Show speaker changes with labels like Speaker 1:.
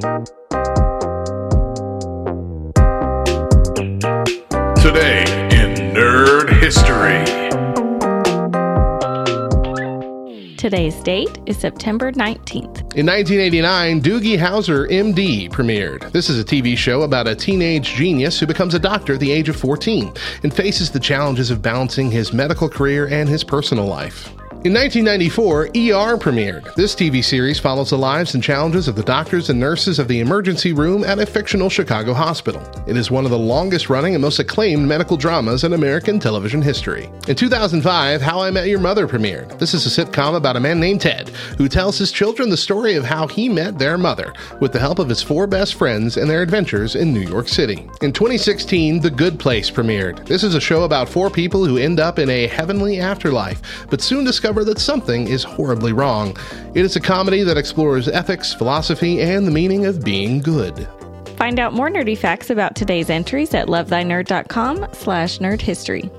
Speaker 1: Today in Nerd History.
Speaker 2: Today's date is September 19th.
Speaker 3: In 1989, Doogie Howser, MD, premiered. This is a TV show about a teenage genius who becomes a doctor at the age of 14 and faces the challenges of balancing his medical career and his personal life. In 1994, ER premiered. This TV series follows the lives and challenges of the doctors and nurses of the emergency room at a fictional Chicago hospital. It is one of the longest running and most acclaimed medical dramas in American television history. In 2005, How I Met Your Mother premiered. This is a sitcom about a man named Ted who tells his children the story of how he met their mother with the help of his four best friends and their adventures in New York City. In 2016, The Good Place premiered. This is a show about four people who end up in a heavenly afterlife, but soon discover discover that something is horribly wrong. It is a comedy that explores ethics, philosophy, and the meaning of being good.
Speaker 2: Find out more nerdy facts about today's entries at lovethynerd.com slash nerdhistory.